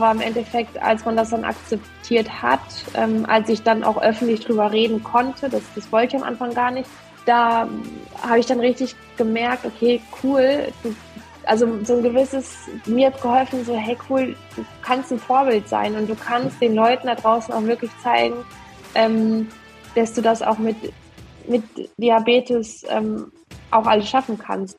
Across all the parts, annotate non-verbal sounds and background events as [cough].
aber im Endeffekt, als man das dann akzeptiert hat, ähm, als ich dann auch öffentlich drüber reden konnte, das, das wollte ich am Anfang gar nicht, da habe ich dann richtig gemerkt, okay, cool, du, also so ein gewisses, mir hat geholfen, so, hey cool, du kannst ein Vorbild sein und du kannst den Leuten da draußen auch wirklich zeigen, ähm, dass du das auch mit, mit Diabetes ähm, auch alles schaffen kannst.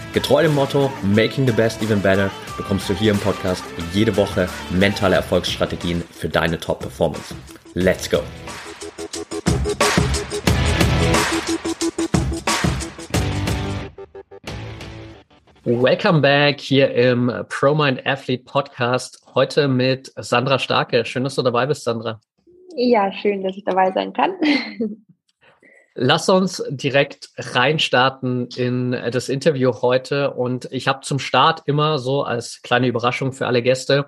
Getreu dem Motto Making the Best Even Better bekommst du hier im Podcast jede Woche mentale Erfolgsstrategien für deine Top-Performance. Let's go! Welcome back hier im ProMind Athlete Podcast. Heute mit Sandra Starke. Schön, dass du dabei bist, Sandra. Ja, schön, dass ich dabei sein kann. [laughs] Lass uns direkt reinstarten in das Interview heute. Und ich habe zum Start immer so als kleine Überraschung für alle Gäste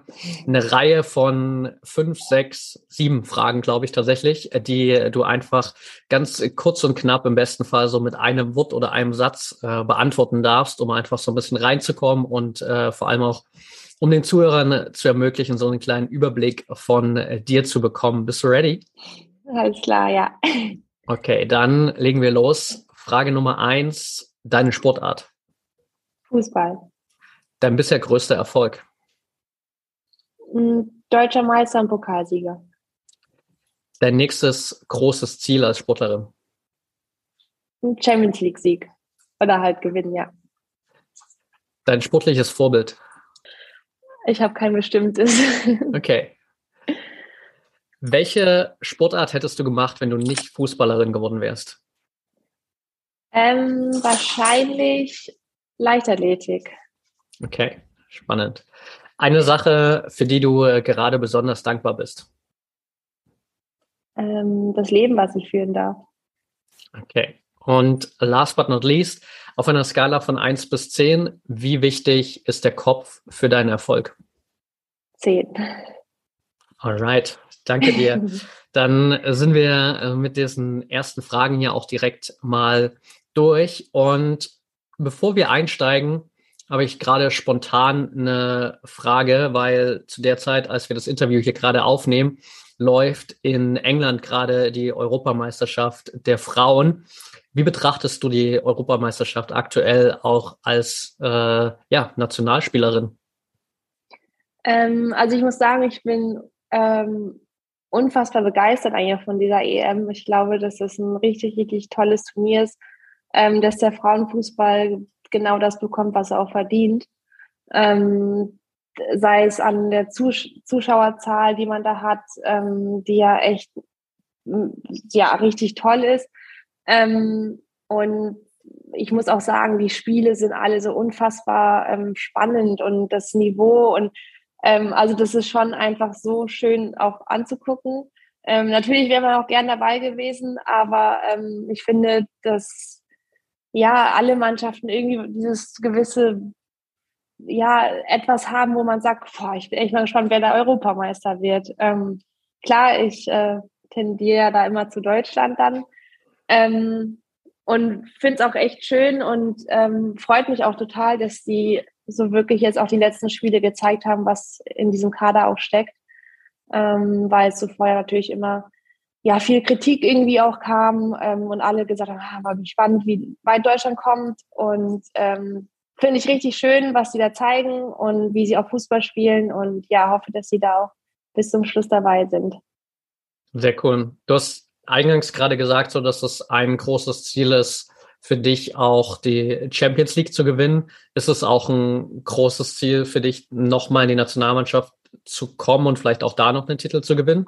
eine Reihe von fünf, sechs, sieben Fragen, glaube ich tatsächlich, die du einfach ganz kurz und knapp im besten Fall so mit einem Wort oder einem Satz äh, beantworten darfst, um einfach so ein bisschen reinzukommen und äh, vor allem auch um den Zuhörern zu ermöglichen, so einen kleinen Überblick von äh, dir zu bekommen. Bist du ready? Alles klar, ja. Okay, dann legen wir los. Frage Nummer eins, deine Sportart. Fußball. Dein bisher größter Erfolg. Deutscher Meister und Pokalsieger. Dein nächstes großes Ziel als Sportlerin. Champions League Sieg. Oder halt gewinnen, ja. Dein sportliches Vorbild. Ich habe kein bestimmtes. [laughs] Okay. Welche Sportart hättest du gemacht, wenn du nicht Fußballerin geworden wärst? Ähm, wahrscheinlich Leichtathletik. Okay, spannend. Eine Sache, für die du äh, gerade besonders dankbar bist. Ähm, das Leben, was ich führen darf. Okay. Und last but not least, auf einer Skala von 1 bis 10, wie wichtig ist der Kopf für deinen Erfolg? 10. Alright, danke dir. [laughs] Dann sind wir äh, mit diesen ersten Fragen hier auch direkt mal durch. Und bevor wir einsteigen, habe ich gerade spontan eine Frage, weil zu der Zeit, als wir das Interview hier gerade aufnehmen, läuft in England gerade die Europameisterschaft der Frauen. Wie betrachtest du die Europameisterschaft aktuell auch als äh, ja, Nationalspielerin? Ähm, also ich muss sagen, ich bin ähm, unfassbar begeistert eigentlich von dieser EM. Ich glaube, dass es ein richtig, richtig tolles Turnier ist, ähm, dass der Frauenfußball genau das bekommt, was er auch verdient. Ähm, sei es an der Zus Zuschauerzahl, die man da hat, ähm, die ja echt ja richtig toll ist. Ähm, und ich muss auch sagen, die Spiele sind alle so unfassbar ähm, spannend und das Niveau und ähm, also das ist schon einfach so schön auch anzugucken. Ähm, natürlich wäre man auch gern dabei gewesen, aber ähm, ich finde, dass ja alle Mannschaften irgendwie dieses gewisse ja etwas haben, wo man sagt, boah, ich bin echt mal gespannt, wer der Europameister wird. Ähm, klar, ich äh, tendiere ja da immer zu Deutschland dann ähm, und finde es auch echt schön und ähm, freut mich auch total, dass die so wirklich jetzt auch die letzten Spiele gezeigt haben, was in diesem Kader auch steckt. Ähm, weil es vorher natürlich immer ja viel Kritik irgendwie auch kam ähm, und alle gesagt haben, ah, war spannend, wie weit Deutschland kommt. Und ähm, finde ich richtig schön, was sie da zeigen und wie sie auch Fußball spielen. Und ja, hoffe, dass sie da auch bis zum Schluss dabei sind. Sehr cool. Du hast eingangs gerade gesagt, so dass das ein großes Ziel ist, für dich auch die Champions League zu gewinnen? Ist es auch ein großes Ziel für dich, nochmal in die Nationalmannschaft zu kommen und vielleicht auch da noch einen Titel zu gewinnen?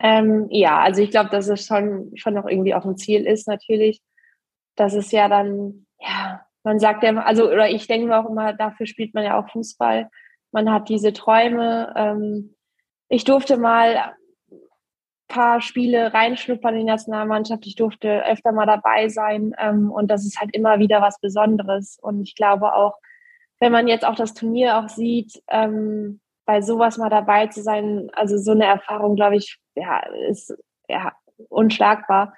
Ähm, ja, also ich glaube, dass es schon, schon noch irgendwie auch ein Ziel ist, natürlich. Das ist ja dann, ja, man sagt ja, also oder ich denke auch immer, dafür spielt man ja auch Fußball. Man hat diese Träume. Ähm, ich durfte mal paar Spiele reinschnuppern in die Nationalmannschaft. Ich durfte öfter mal dabei sein ähm, und das ist halt immer wieder was Besonderes. Und ich glaube auch, wenn man jetzt auch das Turnier auch sieht, ähm, bei sowas mal dabei zu sein, also so eine Erfahrung, glaube ich, ja, ist ja unschlagbar.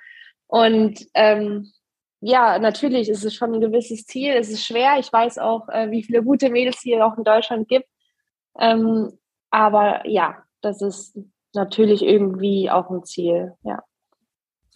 Und ähm, ja, natürlich ist es schon ein gewisses Ziel. Es ist schwer. Ich weiß auch, äh, wie viele gute Mädels hier auch in Deutschland gibt. Ähm, aber ja, das ist natürlich irgendwie auch ein Ziel, ja.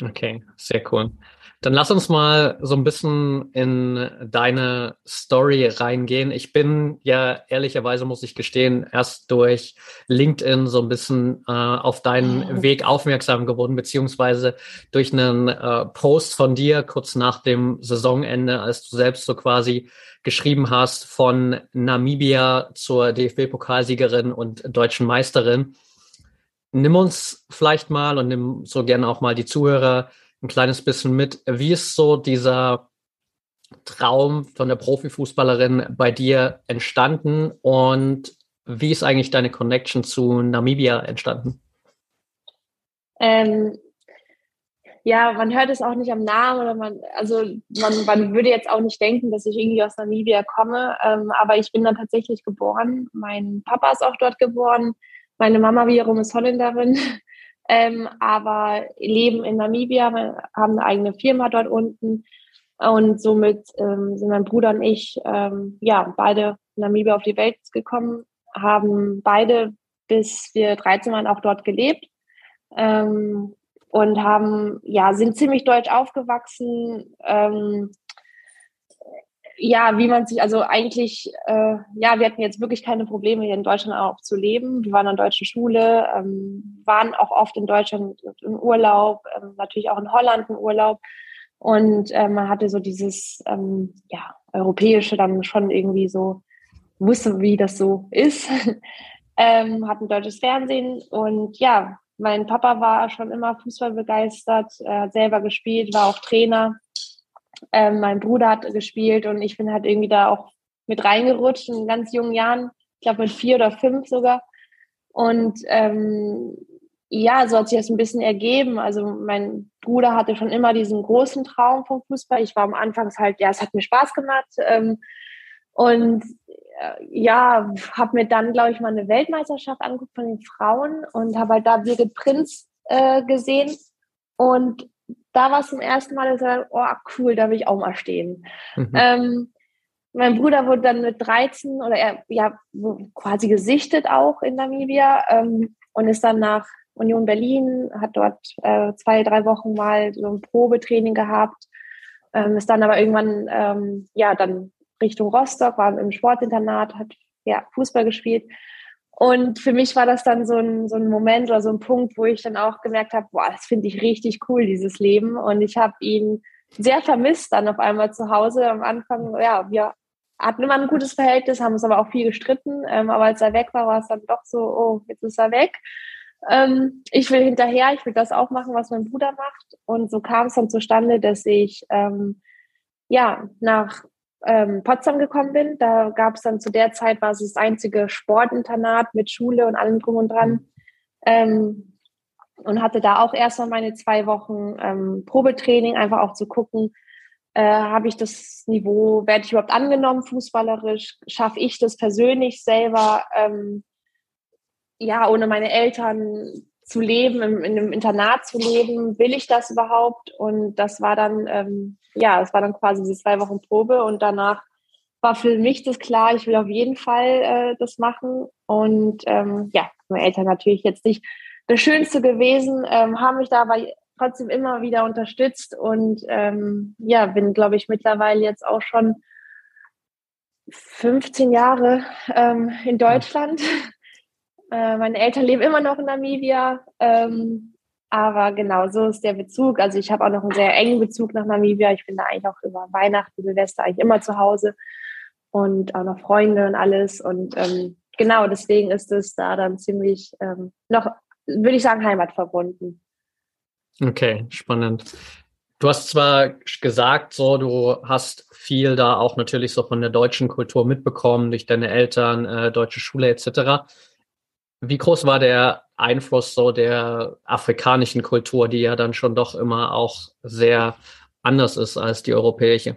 Okay, sehr cool. Dann lass uns mal so ein bisschen in deine Story reingehen. Ich bin ja ehrlicherweise, muss ich gestehen, erst durch LinkedIn so ein bisschen äh, auf deinen Weg aufmerksam geworden, beziehungsweise durch einen äh, Post von dir kurz nach dem Saisonende, als du selbst so quasi geschrieben hast von Namibia zur DFB-Pokalsiegerin und deutschen Meisterin nimm uns vielleicht mal und nimm so gerne auch mal die Zuhörer ein kleines bisschen mit. Wie ist so dieser Traum von der Profifußballerin bei dir entstanden und wie ist eigentlich deine Connection zu Namibia entstanden? Ähm, ja, man hört es auch nicht am Namen oder man, also man, man würde jetzt auch nicht denken, dass ich irgendwie aus Namibia komme, ähm, aber ich bin da tatsächlich geboren. Mein Papa ist auch dort geboren. Meine Mama wiederum ist Holländerin, [laughs] ähm, aber leben in Namibia, haben eine eigene Firma dort unten. Und somit ähm, sind mein Bruder und ich ähm, ja beide in Namibia auf die Welt gekommen, haben beide bis wir 13 waren auch dort gelebt ähm, und haben ja sind ziemlich deutsch aufgewachsen. Ähm, ja, wie man sich, also eigentlich, äh, ja, wir hatten jetzt wirklich keine Probleme hier in Deutschland auch zu leben. Wir waren an deutschen Schule, ähm, waren auch oft in Deutschland im Urlaub, ähm, natürlich auch in Holland im Urlaub. Und äh, man hatte so dieses, ähm, ja, europäische dann schon irgendwie so, wusste, wie das so ist. [laughs] ähm, hatten deutsches Fernsehen und ja, mein Papa war schon immer Fußball begeistert, er hat selber gespielt, war auch Trainer ähm, mein Bruder hat gespielt und ich bin halt irgendwie da auch mit reingerutscht in ganz jungen Jahren. Ich glaube mit vier oder fünf sogar. Und ähm, ja, so hat sich das ein bisschen ergeben. Also mein Bruder hatte schon immer diesen großen Traum vom Fußball. Ich war am Anfang halt, ja, es hat mir Spaß gemacht. Ähm, und äh, ja, habe mir dann, glaube ich, mal eine Weltmeisterschaft angeguckt von den Frauen und habe halt da Birgit Prinz äh, gesehen. Und da war es zum ersten Mal, dass er, oh cool, da will ich auch mal stehen. Mhm. Ähm, mein Bruder wurde dann mit 13 oder er ja quasi gesichtet auch in Namibia ähm, und ist dann nach Union Berlin, hat dort äh, zwei, drei Wochen mal so ein Probetraining gehabt, ähm, ist dann aber irgendwann ähm, ja dann Richtung Rostock, war im Sportinternat, hat ja Fußball gespielt und für mich war das dann so ein, so ein Moment oder so ein Punkt, wo ich dann auch gemerkt habe, boah, das finde ich richtig cool, dieses Leben. Und ich habe ihn sehr vermisst dann auf einmal zu Hause. Am Anfang, ja, wir hatten immer ein gutes Verhältnis, haben uns aber auch viel gestritten. Ähm, aber als er weg war, war es dann doch so, oh, jetzt ist er weg. Ähm, ich will hinterher, ich will das auch machen, was mein Bruder macht. Und so kam es dann zustande, dass ich ähm, ja nach ähm, Potsdam gekommen bin. Da gab es dann zu der Zeit, war es das einzige Sportinternat mit Schule und allem drum und dran. Ähm, und hatte da auch erstmal meine zwei Wochen ähm, Probetraining, einfach auch zu gucken, äh, habe ich das Niveau, werde ich überhaupt angenommen fußballerisch, schaffe ich das persönlich selber, ähm, ja, ohne meine Eltern zu leben, im, in einem Internat zu leben, will ich das überhaupt? Und das war dann, ähm, ja, das war dann quasi diese zwei Wochen Probe und danach war für mich das klar, ich will auf jeden Fall äh, das machen. Und ähm, ja, meine Eltern natürlich jetzt nicht das Schönste gewesen, ähm, haben mich da aber trotzdem immer wieder unterstützt und ähm, ja, bin, glaube ich, mittlerweile jetzt auch schon 15 Jahre ähm, in Deutschland. Äh, meine Eltern leben immer noch in Namibia. Ähm, aber genau, so ist der Bezug. Also ich habe auch noch einen sehr engen Bezug nach Namibia. Ich bin da eigentlich auch über Weihnachten, Silvester eigentlich immer zu Hause und auch noch Freunde und alles. Und ähm, genau, deswegen ist es da dann ziemlich noch, würde ich sagen, heimatverbunden. Okay, spannend. Du hast zwar gesagt, so du hast viel da auch natürlich so von der deutschen Kultur mitbekommen, durch deine Eltern, äh, deutsche Schule etc. Wie groß war der Einfluss so der afrikanischen Kultur, die ja dann schon doch immer auch sehr anders ist als die europäische?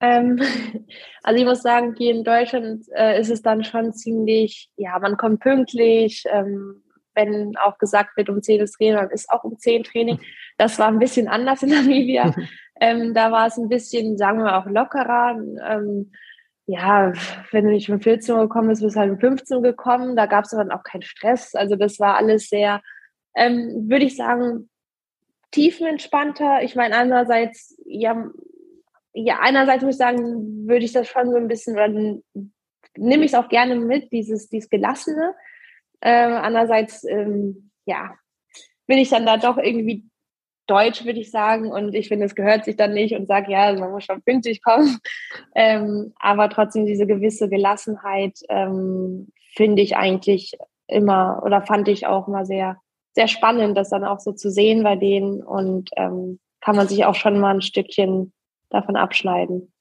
Ähm, [laughs] also ich muss sagen, hier in Deutschland äh, ist es dann schon ziemlich, ja, man kommt pünktlich, ähm, wenn auch gesagt wird, um 10 ist Training, dann ist auch um 10 Training. Das war ein bisschen anders in [laughs] Namibia. [laughs] ähm, da war es ein bisschen, sagen wir auch lockerer. Ähm, ja, wenn du nicht um 14 Uhr gekommen bist, bist du halt um 15 Uhr gekommen. Da gab es dann auch keinen Stress. Also das war alles sehr, ähm, würde ich sagen, tiefenentspannter. Ich meine, einerseits, ja, ja, einerseits muss ich sagen, würde ich das schon so ein bisschen, oder nehme ich es auch gerne mit, dieses, dieses Gelassene. Ähm, andererseits, ähm, ja, bin ich dann da doch irgendwie deutsch, würde ich sagen. Und ich finde, es gehört sich dann nicht und sage, ja, man muss schon pünktlich kommen. [laughs] Ähm, aber trotzdem diese gewisse Gelassenheit ähm, finde ich eigentlich immer oder fand ich auch mal sehr, sehr spannend, das dann auch so zu sehen bei denen. Und ähm, kann man sich auch schon mal ein Stückchen davon abschneiden.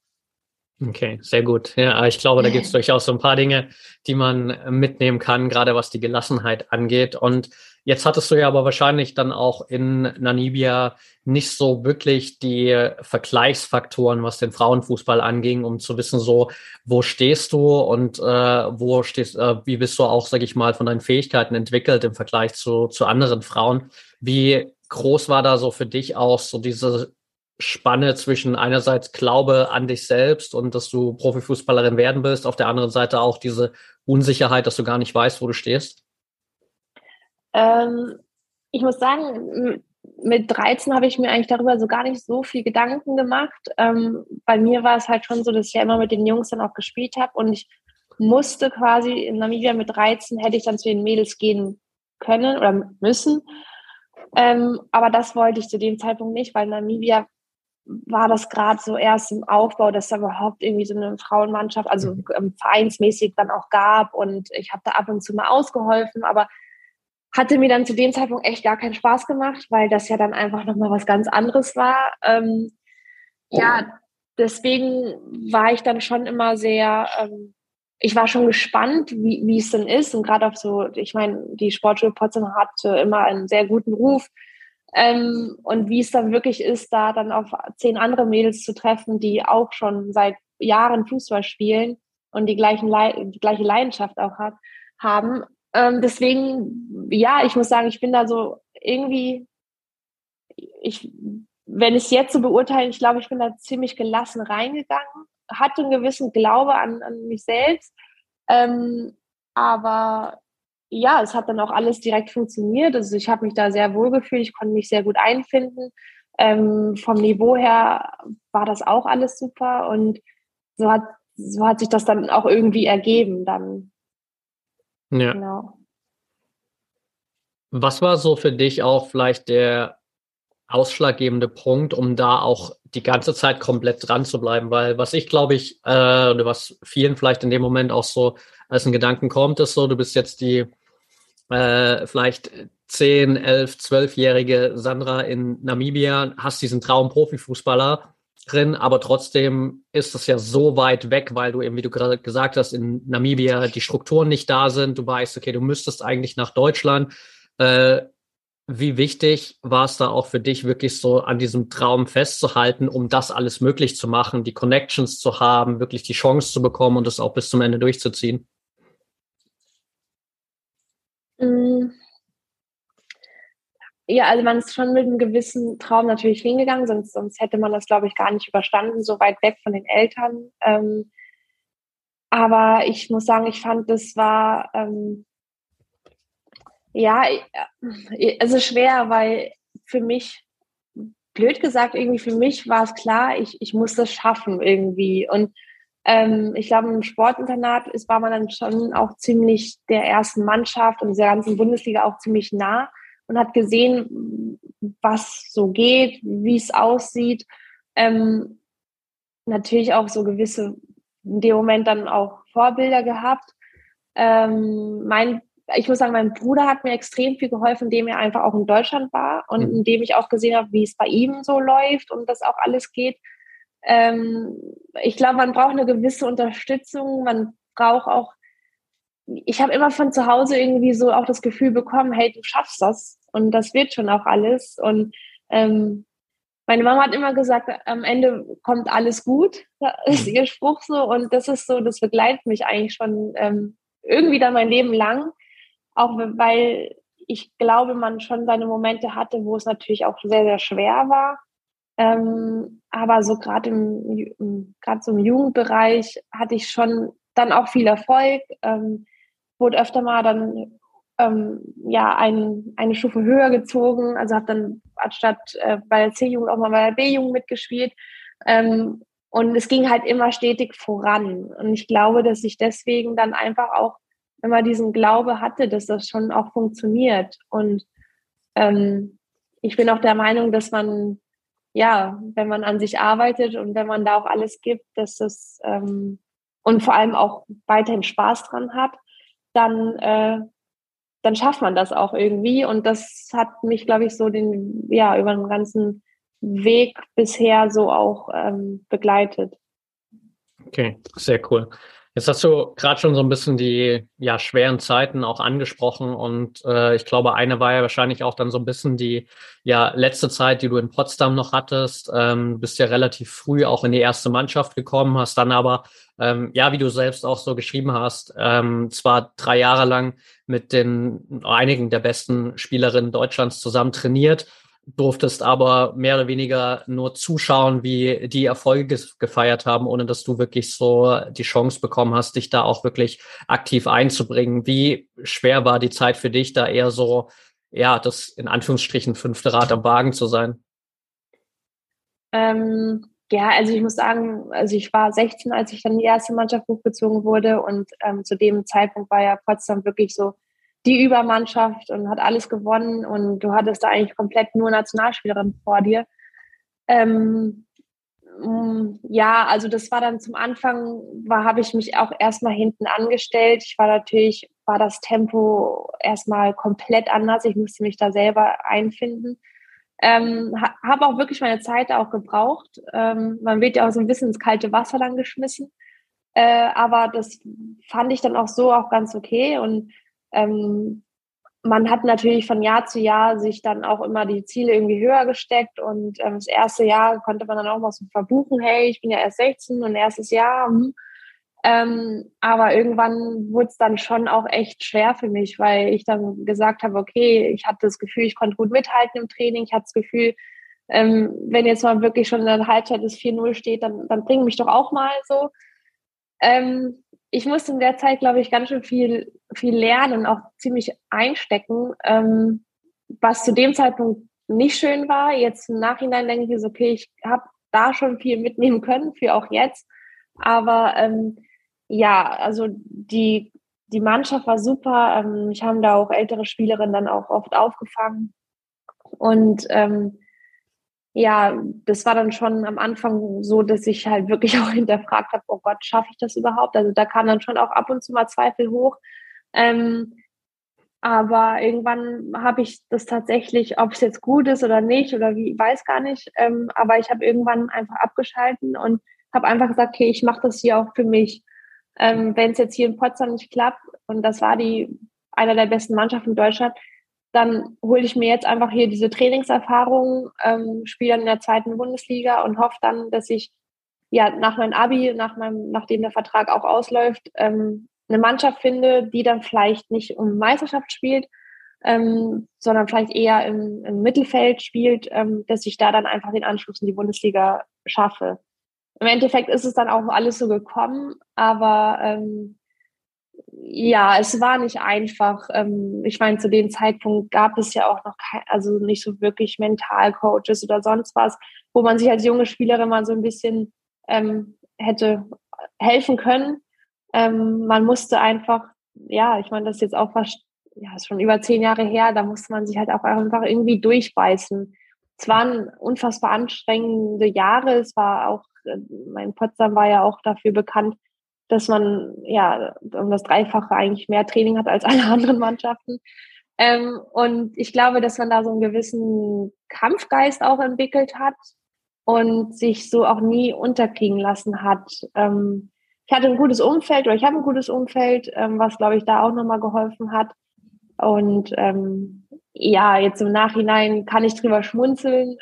Okay, sehr gut. Ja, ich glaube, da gibt es [laughs] durchaus so ein paar Dinge, die man mitnehmen kann, gerade was die Gelassenheit angeht. Und jetzt hattest du ja aber wahrscheinlich dann auch in Namibia nicht so wirklich die Vergleichsfaktoren, was den Frauenfußball anging, um zu wissen, so, wo stehst du und äh, wo stehst, äh, wie bist du auch, sag ich mal, von deinen Fähigkeiten entwickelt im Vergleich zu, zu anderen Frauen. Wie groß war da so für dich auch so diese Spanne zwischen einerseits Glaube an dich selbst und dass du Profifußballerin werden willst, auf der anderen Seite auch diese Unsicherheit, dass du gar nicht weißt, wo du stehst? Ähm, ich muss sagen, mit 13 habe ich mir eigentlich darüber so gar nicht so viel Gedanken gemacht. Ähm, bei mir war es halt schon so, dass ich ja immer mit den Jungs dann auch gespielt habe und ich musste quasi in Namibia mit 13 hätte ich dann zu den Mädels gehen können oder müssen. Ähm, aber das wollte ich zu dem Zeitpunkt nicht, weil Namibia war das gerade so erst im Aufbau, dass da überhaupt irgendwie so eine Frauenmannschaft, also mhm. ähm, vereinsmäßig dann auch gab und ich habe da ab und zu mal ausgeholfen, aber hatte mir dann zu dem Zeitpunkt echt gar keinen Spaß gemacht, weil das ja dann einfach nochmal was ganz anderes war. Ähm, ja, deswegen war ich dann schon immer sehr, ähm, ich war schon gespannt, wie, wie es denn ist und gerade auf so, ich meine, die Sportschule Potsdam hatte immer einen sehr guten Ruf, ähm, und wie es dann wirklich ist, da dann auf zehn andere Mädels zu treffen, die auch schon seit Jahren Fußball spielen und die, gleichen Le die gleiche Leidenschaft auch hat, haben. Ähm, deswegen, ja, ich muss sagen, ich bin da so irgendwie, ich, wenn ich es jetzt so beurteile, ich glaube, ich bin da ziemlich gelassen reingegangen, hatte einen gewissen Glaube an, an mich selbst, ähm, aber ja, es hat dann auch alles direkt funktioniert. Also ich habe mich da sehr wohl gefühlt, ich konnte mich sehr gut einfinden. Ähm, vom Niveau her war das auch alles super und so hat, so hat sich das dann auch irgendwie ergeben dann. Ja. Genau. Was war so für dich auch vielleicht der ausschlaggebende Punkt, um da auch die ganze Zeit komplett dran zu bleiben? Weil was ich glaube ich, äh, oder was vielen vielleicht in dem Moment auch so als ein Gedanken kommt, ist so, du bist jetzt die äh, vielleicht 10, 11, 12-jährige Sandra in Namibia, hast diesen Traum Profifußballer drin, aber trotzdem ist es ja so weit weg, weil du eben, wie du gerade gesagt hast, in Namibia die Strukturen nicht da sind. Du weißt, okay, du müsstest eigentlich nach Deutschland. Äh, wie wichtig war es da auch für dich, wirklich so an diesem Traum festzuhalten, um das alles möglich zu machen, die Connections zu haben, wirklich die Chance zu bekommen und das auch bis zum Ende durchzuziehen? Mm. Ja, also man ist schon mit einem gewissen Traum natürlich hingegangen, sonst, sonst hätte man das, glaube ich, gar nicht überstanden, so weit weg von den Eltern. Ähm, aber ich muss sagen, ich fand, das war ähm, ja, äh, also schwer, weil für mich, blöd gesagt, irgendwie für mich war es klar, ich, ich muss das schaffen irgendwie. Und ähm, ich glaube, im Sportinternat ist, war man dann schon auch ziemlich der ersten Mannschaft und dieser ganzen Bundesliga auch ziemlich nah und hat gesehen, was so geht, wie es aussieht. Ähm, natürlich auch so gewisse, in dem Moment dann auch Vorbilder gehabt. Ähm, mein ich muss sagen, mein Bruder hat mir extrem viel geholfen, indem er einfach auch in Deutschland war und mhm. indem ich auch gesehen habe, wie es bei ihm so läuft und das auch alles geht. Ähm, ich glaube, man braucht eine gewisse Unterstützung. Man braucht auch, ich habe immer von zu Hause irgendwie so auch das Gefühl bekommen, hey, du schaffst das und das wird schon auch alles. Und ähm, meine Mama hat immer gesagt, am Ende kommt alles gut, das [laughs] ist mhm. ihr Spruch so. Und das ist so, das begleitet mich eigentlich schon ähm, irgendwie dann mein Leben lang. Auch weil ich glaube, man schon seine Momente hatte, wo es natürlich auch sehr, sehr schwer war. Ähm, aber so gerade im, gerade so im Jugendbereich hatte ich schon dann auch viel Erfolg. Ähm, wurde öfter mal dann ähm, ja ein, eine Stufe höher gezogen. Also habe dann anstatt äh, bei der C-Jugend auch mal bei der B-Jugend mitgespielt. Ähm, und es ging halt immer stetig voran. Und ich glaube, dass ich deswegen dann einfach auch immer diesen Glaube hatte, dass das schon auch funktioniert. Und ähm, ich bin auch der Meinung, dass man, ja, wenn man an sich arbeitet und wenn man da auch alles gibt, dass das ähm, und vor allem auch weiterhin Spaß dran hat, dann, äh, dann schafft man das auch irgendwie. Und das hat mich, glaube ich, so den, ja, über den ganzen Weg bisher so auch ähm, begleitet. Okay, sehr cool. Jetzt hast du gerade schon so ein bisschen die ja, schweren Zeiten auch angesprochen und äh, ich glaube, eine war ja wahrscheinlich auch dann so ein bisschen die ja letzte Zeit, die du in Potsdam noch hattest. Ähm, bist ja relativ früh auch in die erste Mannschaft gekommen, hast dann aber ähm, ja, wie du selbst auch so geschrieben hast, ähm, zwar drei Jahre lang mit den einigen der besten Spielerinnen Deutschlands zusammen trainiert, durftest aber mehr oder weniger nur zuschauen, wie die Erfolge gefeiert haben, ohne dass du wirklich so die Chance bekommen hast, dich da auch wirklich aktiv einzubringen. Wie schwer war die Zeit für dich, da eher so, ja, das in Anführungsstrichen fünfte Rad am Wagen zu sein? Ähm, ja, also ich muss sagen, also ich war 16, als ich dann die erste Mannschaft hochgezogen wurde und ähm, zu dem Zeitpunkt war ja Potsdam wirklich so die Übermannschaft und hat alles gewonnen und du hattest da eigentlich komplett nur Nationalspielerin vor dir. Ähm, mm, ja, also das war dann zum Anfang, war habe ich mich auch erstmal hinten angestellt. Ich war natürlich, war das Tempo erstmal komplett anders. Ich musste mich da selber einfinden. Ähm, habe auch wirklich meine Zeit auch gebraucht. Ähm, man wird ja auch so ein bisschen ins kalte Wasser dann geschmissen. Äh, aber das fand ich dann auch so auch ganz okay und ähm, man hat natürlich von Jahr zu Jahr sich dann auch immer die Ziele irgendwie höher gesteckt und ähm, das erste Jahr konnte man dann auch mal so verbuchen, hey, ich bin ja erst 16 und erstes Jahr. Hm. Ähm, aber irgendwann wurde es dann schon auch echt schwer für mich, weil ich dann gesagt habe, okay, ich hatte das Gefühl, ich konnte gut mithalten im Training. Ich hatte das Gefühl, ähm, wenn jetzt mal wirklich schon in der Halbzeit das 4-0 steht, dann, dann bring mich doch auch mal so. Ähm, ich musste in der Zeit, glaube ich, ganz schön viel, viel lernen und auch ziemlich einstecken, ähm, was zu dem Zeitpunkt nicht schön war. Jetzt im Nachhinein denke ich, so, okay, ich habe da schon viel mitnehmen können, für auch jetzt. Aber ähm, ja, also die, die Mannschaft war super. Ähm, mich haben da auch ältere Spielerinnen dann auch oft aufgefangen. Und ähm, ja, das war dann schon am Anfang so, dass ich halt wirklich [laughs] auch hinterfragt habe, oh Gott, schaffe ich das überhaupt? Also da kam dann schon auch ab und zu mal Zweifel hoch. Ähm, aber irgendwann habe ich das tatsächlich, ob es jetzt gut ist oder nicht oder wie, weiß gar nicht. Ähm, aber ich habe irgendwann einfach abgeschalten und habe einfach gesagt, okay, ich mache das hier auch für mich. Ähm, Wenn es jetzt hier in Potsdam nicht klappt, und das war die einer der besten Mannschaften in Deutschland, dann hole ich mir jetzt einfach hier diese Trainingserfahrung, ähm, spiele dann in der zweiten Bundesliga und hoffe dann, dass ich ja nach meinem Abi, nach meinem, nachdem der Vertrag auch ausläuft, ähm, eine Mannschaft finde, die dann vielleicht nicht um Meisterschaft spielt, ähm, sondern vielleicht eher im, im Mittelfeld spielt, ähm, dass ich da dann einfach den Anschluss in die Bundesliga schaffe. Im Endeffekt ist es dann auch alles so gekommen, aber ähm, ja, es war nicht einfach. Ähm, ich meine, zu dem Zeitpunkt gab es ja auch noch kein, also nicht so wirklich Mentalcoaches oder sonst was, wo man sich als junge Spielerin mal so ein bisschen ähm, hätte helfen können. Ähm, man musste einfach, ja, ich meine, das ist jetzt auch fast, ja, ist schon über zehn Jahre her, da musste man sich halt auch einfach irgendwie durchbeißen. Es waren unfassbar anstrengende Jahre. Es war auch, äh, mein Potsdam war ja auch dafür bekannt, dass man ja um das Dreifache eigentlich mehr Training hat als alle anderen Mannschaften. Ähm, und ich glaube, dass man da so einen gewissen Kampfgeist auch entwickelt hat und sich so auch nie unterkriegen lassen hat. Ähm, ich hatte ein gutes Umfeld oder ich habe ein gutes Umfeld, ähm, was glaube ich da auch nochmal geholfen hat. Und ähm, ja, jetzt im Nachhinein kann ich drüber schmunzeln.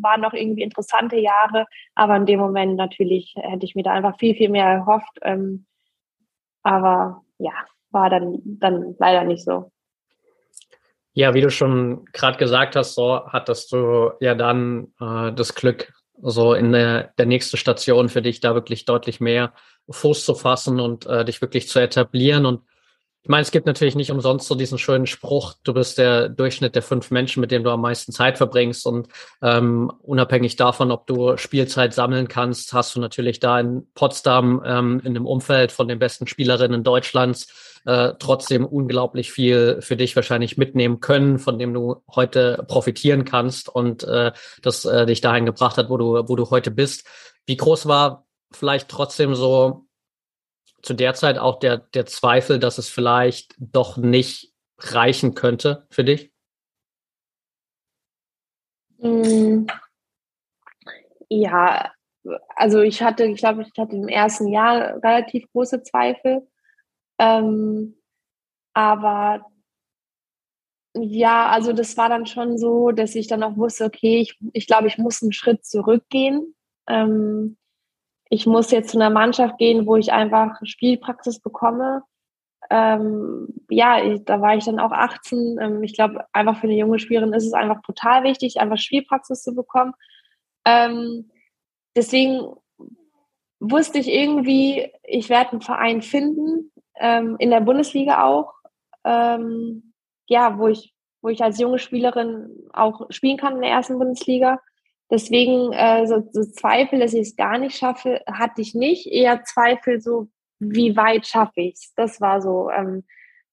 Waren noch irgendwie interessante Jahre, aber in dem Moment natürlich hätte ich mir da einfach viel, viel mehr erhofft. Ähm, aber ja, war dann, dann leider nicht so. Ja, wie du schon gerade gesagt hast, so hattest du ja dann äh, das Glück, so in der, der nächste Station für dich da wirklich deutlich mehr Fuß zu fassen und äh, dich wirklich zu etablieren. Und ich meine, es gibt natürlich nicht umsonst so diesen schönen Spruch, du bist der Durchschnitt der fünf Menschen, mit denen du am meisten Zeit verbringst. Und ähm, unabhängig davon, ob du Spielzeit sammeln kannst, hast du natürlich da in Potsdam ähm, in dem Umfeld von den besten Spielerinnen Deutschlands äh, trotzdem unglaublich viel für dich wahrscheinlich mitnehmen können, von dem du heute profitieren kannst und äh, das äh, dich dahin gebracht hat, wo du, wo du heute bist. Wie groß war vielleicht trotzdem so zu der Zeit auch der, der Zweifel, dass es vielleicht doch nicht reichen könnte für dich? Mm. Ja, also ich hatte, ich glaube, ich hatte im ersten Jahr relativ große Zweifel. Ähm, aber ja, also das war dann schon so, dass ich dann auch wusste, okay, ich, ich glaube, ich muss einen Schritt zurückgehen. Ähm, ich muss jetzt zu einer Mannschaft gehen, wo ich einfach Spielpraxis bekomme. Ähm, ja, ich, da war ich dann auch 18. Ähm, ich glaube, einfach für eine junge Spielerin ist es einfach total wichtig, einfach Spielpraxis zu bekommen. Ähm, deswegen wusste ich irgendwie, ich werde einen Verein finden, ähm, in der Bundesliga auch, ähm, ja, wo ich, wo ich als junge Spielerin auch spielen kann in der ersten Bundesliga. Deswegen äh, so, so Zweifel, dass ich es gar nicht schaffe, hatte ich nicht. Eher Zweifel so, wie weit schaffe ich es? Das war so ähm,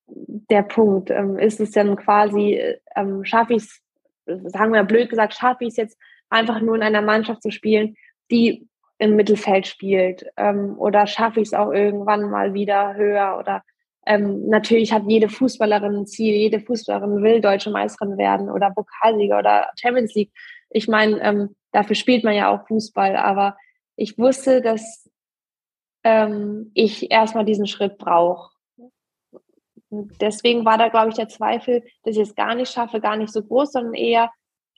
der Punkt. Ähm, ist es dann quasi, ähm, schaffe ich es, sagen wir blöd gesagt, schaffe ich es jetzt einfach nur in einer Mannschaft zu spielen, die im Mittelfeld spielt? Ähm, oder schaffe ich es auch irgendwann mal wieder höher? Oder ähm, natürlich hat jede Fußballerin ein Ziel, jede Fußballerin will deutsche Meisterin werden oder Pokalsieger oder Champions League. Ich meine, ähm, dafür spielt man ja auch Fußball, aber ich wusste, dass ähm, ich erstmal diesen Schritt brauche. Deswegen war da, glaube ich, der Zweifel, dass ich es gar nicht schaffe, gar nicht so groß, sondern eher,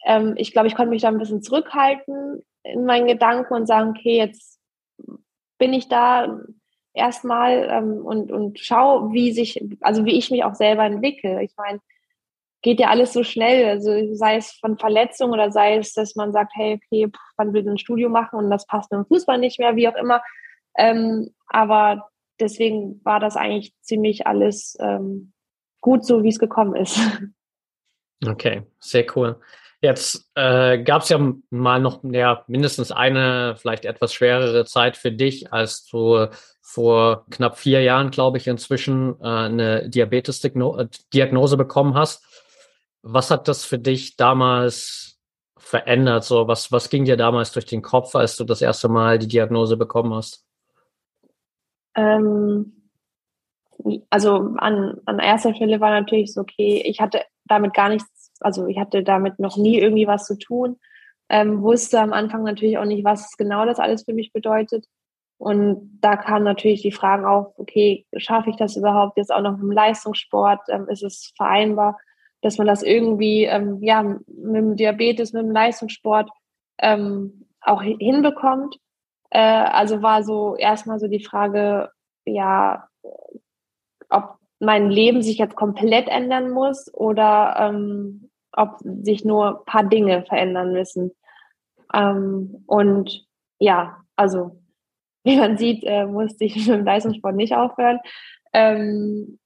ähm, ich glaube, ich konnte mich da ein bisschen zurückhalten in meinen Gedanken und sagen, okay, jetzt bin ich da erstmal ähm, und, und schau, wie sich, also wie ich mich auch selber entwickle. Ich meine, geht ja alles so schnell, also sei es von Verletzung oder sei es, dass man sagt, hey, okay, man will ein Studio machen und das passt im Fußball nicht mehr, wie auch immer. Ähm, aber deswegen war das eigentlich ziemlich alles ähm, gut so, wie es gekommen ist. [laughs] Okay, sehr cool. Jetzt äh, gab es ja mal noch ja, mindestens eine, vielleicht etwas schwerere Zeit für dich, als du vor knapp vier Jahren, glaube ich, inzwischen äh, eine Diabetes-Diagnose bekommen hast. Was hat das für dich damals verändert? So, was, was ging dir damals durch den Kopf, als du das erste Mal die Diagnose bekommen hast? Ähm, also an, an erster Stelle war natürlich so, okay, ich hatte damit gar nichts, also ich hatte damit noch nie irgendwie was zu tun, ähm, wusste am Anfang natürlich auch nicht, was genau das alles für mich bedeutet. Und da kamen natürlich die Fragen auf, okay, schaffe ich das überhaupt jetzt auch noch im Leistungssport? Ähm, ist es vereinbar? Dass man das irgendwie ähm, ja, mit dem Diabetes, mit dem Leistungssport ähm, auch hinbekommt. Äh, also war so erstmal so die Frage, ja, ob mein Leben sich jetzt komplett ändern muss oder ähm, ob sich nur ein paar Dinge verändern müssen. Ähm, und ja, also [laughs] wie man sieht, äh, musste ich [laughs] mit dem Leistungssport nicht aufhören. Ähm,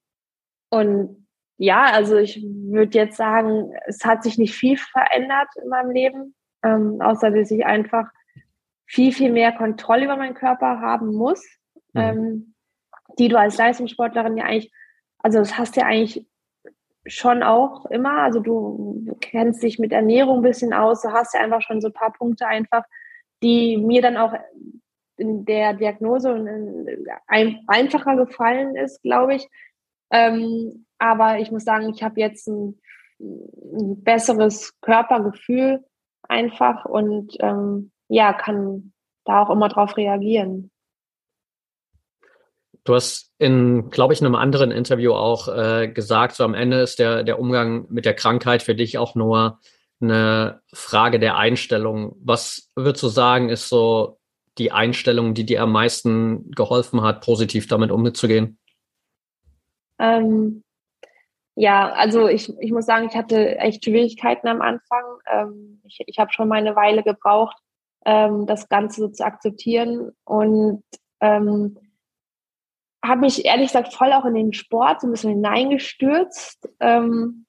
und ja, also ich würde jetzt sagen, es hat sich nicht viel verändert in meinem Leben, ähm, außer dass ich einfach viel, viel mehr Kontrolle über meinen Körper haben muss, mhm. ähm, die du als Leistungssportlerin ja eigentlich, also das hast du ja eigentlich schon auch immer, also du kennst dich mit Ernährung ein bisschen aus, du hast ja einfach schon so ein paar Punkte einfach, die mir dann auch in der Diagnose ein, einfacher gefallen ist, glaube ich. Ähm, aber ich muss sagen, ich habe jetzt ein, ein, besseres Körpergefühl einfach und ähm, ja, kann da auch immer drauf reagieren. Du hast in, glaube ich, in einem anderen Interview auch äh, gesagt, so am Ende ist der, der Umgang mit der Krankheit für dich auch nur eine Frage der Einstellung. Was würdest du sagen, ist so die Einstellung, die dir am meisten geholfen hat, positiv damit umzugehen? Ähm, ja, also ich, ich muss sagen, ich hatte echt Schwierigkeiten am Anfang. Ähm, ich ich habe schon mal eine Weile gebraucht, ähm, das Ganze so zu akzeptieren und ähm, habe mich ehrlich gesagt voll auch in den Sport so ein bisschen hineingestürzt. Ähm,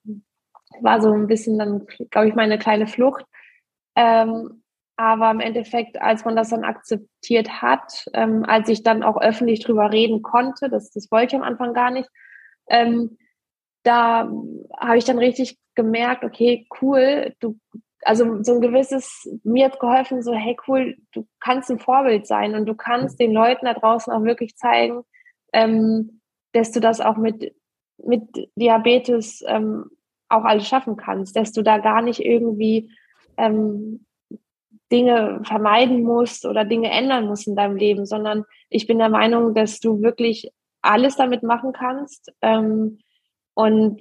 war so ein bisschen dann, glaube ich, meine kleine Flucht. Ähm, aber im Endeffekt, als man das dann akzeptiert hat, ähm, als ich dann auch öffentlich drüber reden konnte, das, das wollte ich am Anfang gar nicht, ähm, da habe ich dann richtig gemerkt, okay, cool, du, also so ein gewisses, mir hat geholfen, so, hey, cool, du kannst ein Vorbild sein und du kannst den Leuten da draußen auch wirklich zeigen, ähm, dass du das auch mit, mit Diabetes ähm, auch alles schaffen kannst, dass du da gar nicht irgendwie ähm, Dinge vermeiden musst oder Dinge ändern musst in deinem Leben, sondern ich bin der Meinung, dass du wirklich alles damit machen kannst. Ähm, und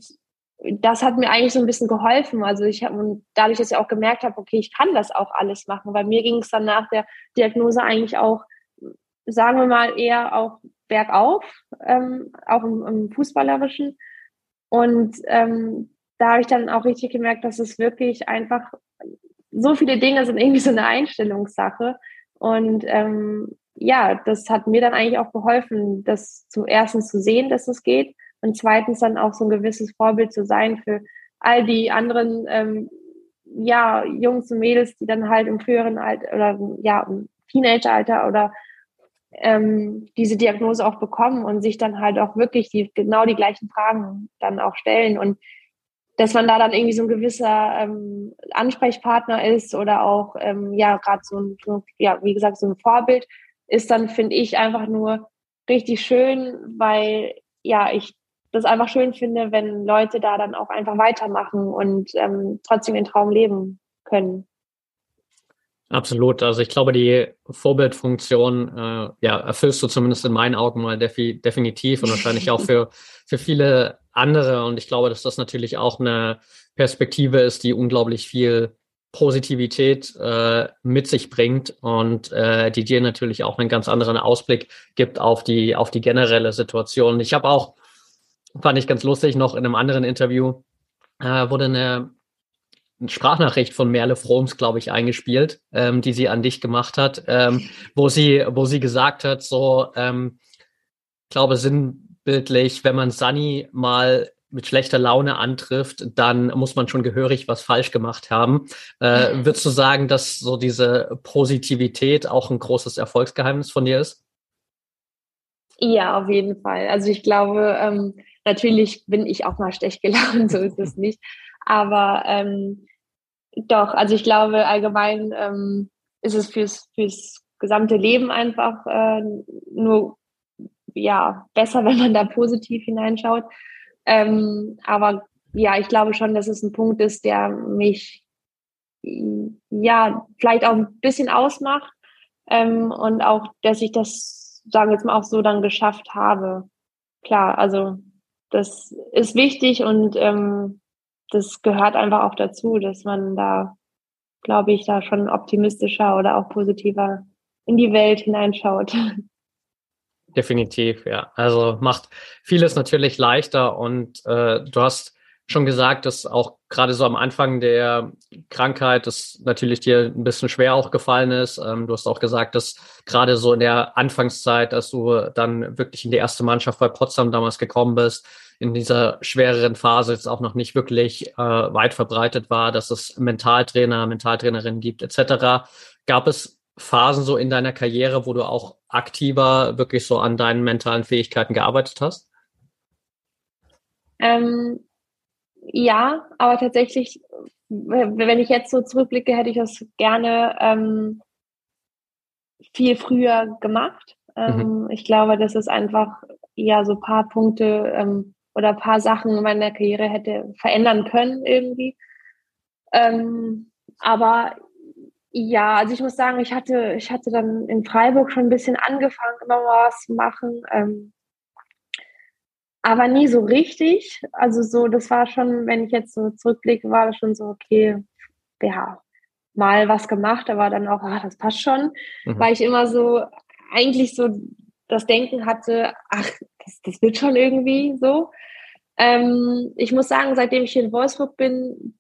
das hat mir eigentlich so ein bisschen geholfen. Also ich habe dadurch, dass ich auch gemerkt habe, okay, ich kann das auch alles machen. Bei mir ging es dann nach der Diagnose eigentlich auch, sagen wir mal, eher auch bergauf, ähm, auch im, im Fußballerischen. Und ähm, da habe ich dann auch richtig gemerkt, dass es wirklich einfach so viele Dinge sind irgendwie so eine Einstellungssache. Und ähm, ja, das hat mir dann eigentlich auch geholfen, das zum ersten zu sehen, dass es geht und zweitens dann auch so ein gewisses Vorbild zu sein für all die anderen ähm, ja Jungs und Mädels, die dann halt im früheren Alter oder ja im Teenageralter oder ähm, diese Diagnose auch bekommen und sich dann halt auch wirklich die genau die gleichen Fragen dann auch stellen und dass man da dann irgendwie so ein gewisser ähm, Ansprechpartner ist oder auch ähm, ja gerade so ein ja wie gesagt so ein Vorbild ist dann finde ich einfach nur richtig schön, weil ja ich das einfach schön finde, wenn Leute da dann auch einfach weitermachen und ähm, trotzdem den Traum leben können. Absolut. Also ich glaube, die Vorbildfunktion äh, ja, erfüllst du zumindest in meinen Augen mal defi definitiv und wahrscheinlich auch für, [laughs] für viele andere. Und ich glaube, dass das natürlich auch eine Perspektive ist, die unglaublich viel Positivität äh, mit sich bringt und äh, die dir natürlich auch einen ganz anderen Ausblick gibt auf die, auf die generelle Situation. Ich habe auch, fand ich ganz lustig, noch in einem anderen Interview äh, wurde eine Sprachnachricht von Merle Froms, glaube ich, eingespielt, ähm, die sie an dich gemacht hat, ähm, wo sie, wo sie gesagt hat, so, ähm, glaube sinnbildlich, wenn man Sunny mal mit schlechter Laune antrifft, dann muss man schon gehörig was falsch gemacht haben. Äh, würdest du sagen, dass so diese Positivität auch ein großes Erfolgsgeheimnis von dir ist? Ja, auf jeden Fall. Also ich glaube, ähm, natürlich bin ich auch mal schlecht gelaunt, [laughs] so ist es [laughs] nicht. Aber ähm, doch, also ich glaube allgemein ähm, ist es fürs, fürs gesamte Leben einfach äh, nur ja besser, [laughs] wenn man da positiv hineinschaut. Ähm, aber ja, ich glaube schon, dass es ein Punkt ist, der mich ja vielleicht auch ein bisschen ausmacht ähm, und auch, dass ich das, sagen wir jetzt mal auch so dann geschafft habe. Klar, also das ist wichtig und ähm, das gehört einfach auch dazu, dass man da, glaube ich, da schon optimistischer oder auch positiver in die Welt hineinschaut. [laughs] Definitiv, ja. Also macht vieles natürlich leichter und äh, du hast schon gesagt, dass auch gerade so am Anfang der Krankheit das natürlich dir ein bisschen schwer auch gefallen ist. Ähm, du hast auch gesagt, dass gerade so in der Anfangszeit, dass du dann wirklich in die erste Mannschaft bei Potsdam damals gekommen bist, in dieser schwereren Phase jetzt auch noch nicht wirklich äh, weit verbreitet war, dass es Mentaltrainer, Mentaltrainerinnen gibt etc. Gab es Phasen so in deiner Karriere, wo du auch aktiver wirklich so an deinen mentalen Fähigkeiten gearbeitet hast? Ähm, ja, aber tatsächlich, wenn ich jetzt so zurückblicke, hätte ich das gerne ähm, viel früher gemacht. Ähm, mhm. Ich glaube, dass es einfach ja so ein paar Punkte ähm, oder ein paar Sachen in meiner Karriere hätte verändern können irgendwie. Ähm, aber ja, also ich muss sagen, ich hatte, ich hatte dann in Freiburg schon ein bisschen angefangen, immer mal was zu machen. Ähm, aber nie so richtig. Also so, das war schon, wenn ich jetzt so zurückblicke, war das schon so, okay, ja, mal was gemacht, aber dann auch, ah, das passt schon, mhm. weil ich immer so, eigentlich so das Denken hatte, ach, das, das wird schon irgendwie so. Ähm, ich muss sagen, seitdem ich hier in Wolfsburg bin,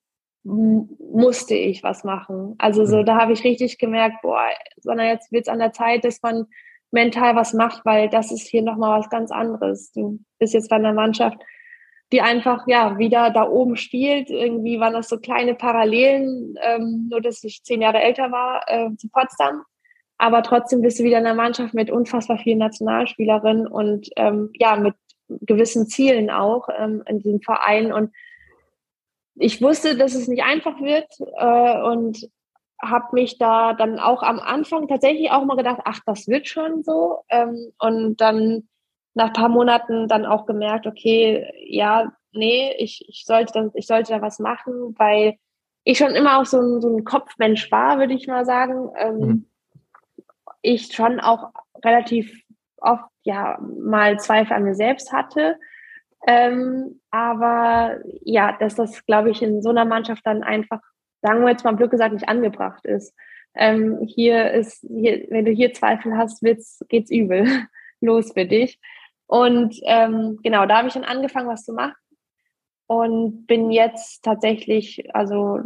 musste ich was machen. Also so, mhm. da habe ich richtig gemerkt, boah, sondern jetzt wird es an der Zeit, dass man mental was macht, weil das ist hier nochmal was ganz anderes. Du bist jetzt bei einer Mannschaft, die einfach ja wieder da oben spielt. Irgendwie waren das so kleine Parallelen, ähm, nur dass ich zehn Jahre älter war äh, zu Potsdam. Aber trotzdem bist du wieder in einer Mannschaft mit unfassbar vielen Nationalspielerinnen und ähm, ja, mit gewissen Zielen auch ähm, in diesem Verein. Und ich wusste, dass es nicht einfach wird äh, und habe mich da dann auch am Anfang tatsächlich auch mal gedacht, ach, das wird schon so. Ähm, und dann nach ein paar Monaten dann auch gemerkt, okay, ja, nee, ich, ich, sollte, dann, ich sollte da was machen, weil ich schon immer auch so ein, so ein Kopfmensch war, würde ich mal sagen. Ähm, mhm. Ich schon auch relativ oft ja mal Zweifel an mir selbst hatte. Ähm, aber ja, dass das, glaube ich, in so einer Mannschaft dann einfach, sagen wir jetzt mal Glück gesagt, nicht angebracht ist. Ähm, hier ist, hier, wenn du hier Zweifel hast, wird's, geht's übel [laughs] los für dich. Und ähm, genau, da habe ich dann angefangen, was zu machen und bin jetzt tatsächlich, also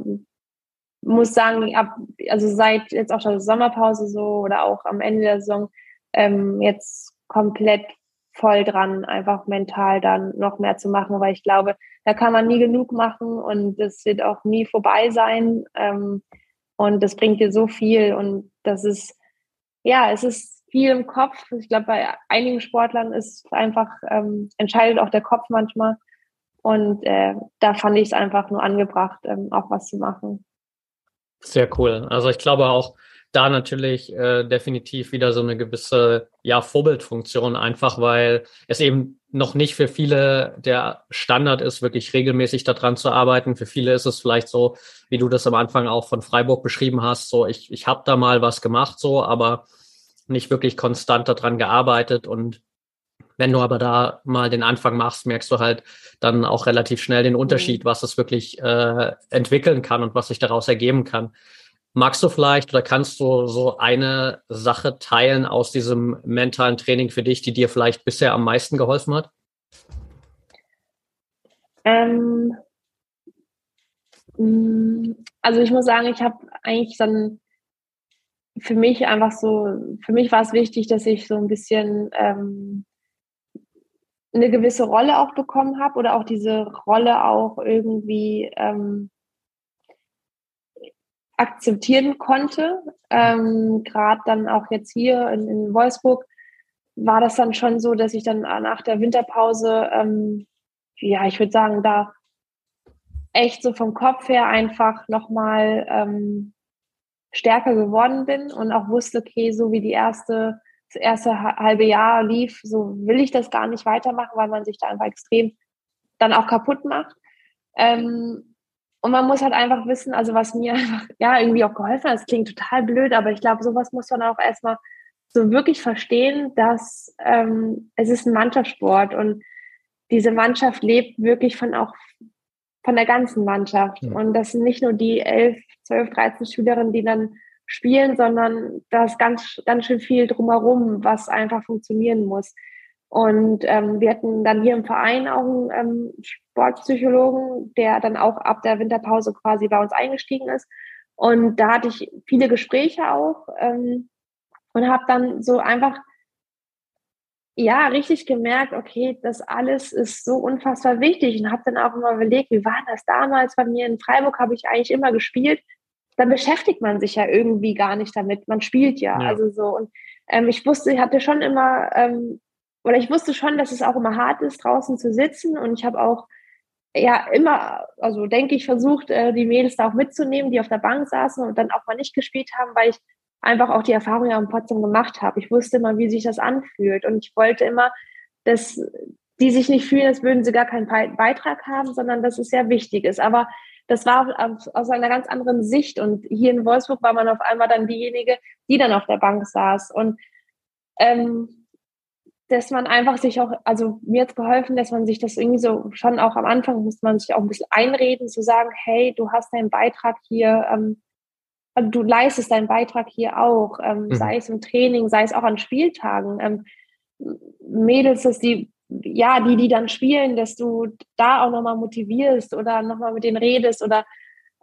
muss sagen, ab, also seit jetzt auch der Sommerpause so oder auch am Ende der Saison ähm, jetzt komplett voll dran, einfach mental dann noch mehr zu machen, weil ich glaube, da kann man nie genug machen und es wird auch nie vorbei sein. Ähm, und das bringt dir so viel und das ist, ja, es ist viel im Kopf. Ich glaube, bei einigen Sportlern ist einfach, ähm, entscheidet auch der Kopf manchmal. Und äh, da fand ich es einfach nur angebracht, ähm, auch was zu machen. Sehr cool. Also ich glaube auch da natürlich äh, definitiv wieder so eine gewisse ja, Vorbildfunktion, einfach weil es eben noch nicht für viele der Standard ist, wirklich regelmäßig daran zu arbeiten. Für viele ist es vielleicht so, wie du das am Anfang auch von Freiburg beschrieben hast, so ich, ich habe da mal was gemacht, so, aber nicht wirklich konstant daran gearbeitet und wenn du aber da mal den Anfang machst, merkst du halt dann auch relativ schnell den Unterschied, mhm. was es wirklich äh, entwickeln kann und was sich daraus ergeben kann. Magst du vielleicht oder kannst du so eine Sache teilen aus diesem mentalen Training für dich, die dir vielleicht bisher am meisten geholfen hat? Ähm, mm, also ich muss sagen, ich habe eigentlich dann für mich einfach so, für mich war es wichtig, dass ich so ein bisschen ähm, eine gewisse Rolle auch bekommen habe oder auch diese Rolle auch irgendwie ähm, akzeptieren konnte. Ähm, Gerade dann auch jetzt hier in, in, Wolfsburg war das dann schon so, dass ich dann nach der Winterpause, ähm, ja, ich würde sagen, da echt so vom Kopf her einfach nochmal ähm, stärker geworden bin und auch wusste, okay, so wie die erste, das erste halbe Jahr lief, so will ich das gar nicht weitermachen, weil man sich da einfach extrem dann auch kaputt macht. Ähm, und man muss halt einfach wissen, also was mir [laughs] einfach, ja, irgendwie auch geholfen hat, das klingt total blöd, aber ich glaube, sowas muss man auch erstmal so wirklich verstehen, dass ähm, es ist ein Mannschaftssport und diese Mannschaft lebt wirklich von auch von der ganzen Mannschaft. Ja. Und das sind nicht nur die elf, zwölf, dreizehn Schülerinnen, die dann spielen, sondern da ist ganz, ganz schön viel drumherum, was einfach funktionieren muss. Und ähm, wir hatten dann hier im Verein auch einen ähm, Sportpsychologen, der dann auch ab der Winterpause quasi bei uns eingestiegen ist. Und da hatte ich viele Gespräche auch ähm, und habe dann so einfach ja, richtig gemerkt, okay, das alles ist so unfassbar wichtig und habe dann auch immer überlegt, wie war das damals bei mir in Freiburg, habe ich eigentlich immer gespielt. Dann beschäftigt man sich ja irgendwie gar nicht damit, man spielt ja, ja. also so. Und ähm, ich wusste, ich hatte schon immer, ähm, oder ich wusste schon, dass es auch immer hart ist, draußen zu sitzen und ich habe auch ja immer, also denke ich, versucht, äh, die Mädels da auch mitzunehmen, die auf der Bank saßen und dann auch mal nicht gespielt haben, weil ich einfach auch die Erfahrung ja in Potsdam gemacht habe. Ich wusste immer, wie sich das anfühlt und ich wollte immer, dass die sich nicht fühlen, als würden sie gar keinen Beitrag haben, sondern dass es sehr wichtig ist. Aber das war aus einer ganz anderen Sicht. Und hier in Wolfsburg war man auf einmal dann diejenige, die dann auf der Bank saß. Und ähm, dass man einfach sich auch, also mir hat geholfen, dass man sich das irgendwie so schon auch am Anfang muss man sich auch ein bisschen einreden, zu sagen, hey, du hast deinen Beitrag hier, ähm, also du leistest deinen Beitrag hier auch, ähm, mhm. sei es im Training, sei es auch an Spieltagen. Ähm, Mädels, dass die ja, die, die dann spielen, dass du da auch nochmal motivierst oder nochmal mit denen redest oder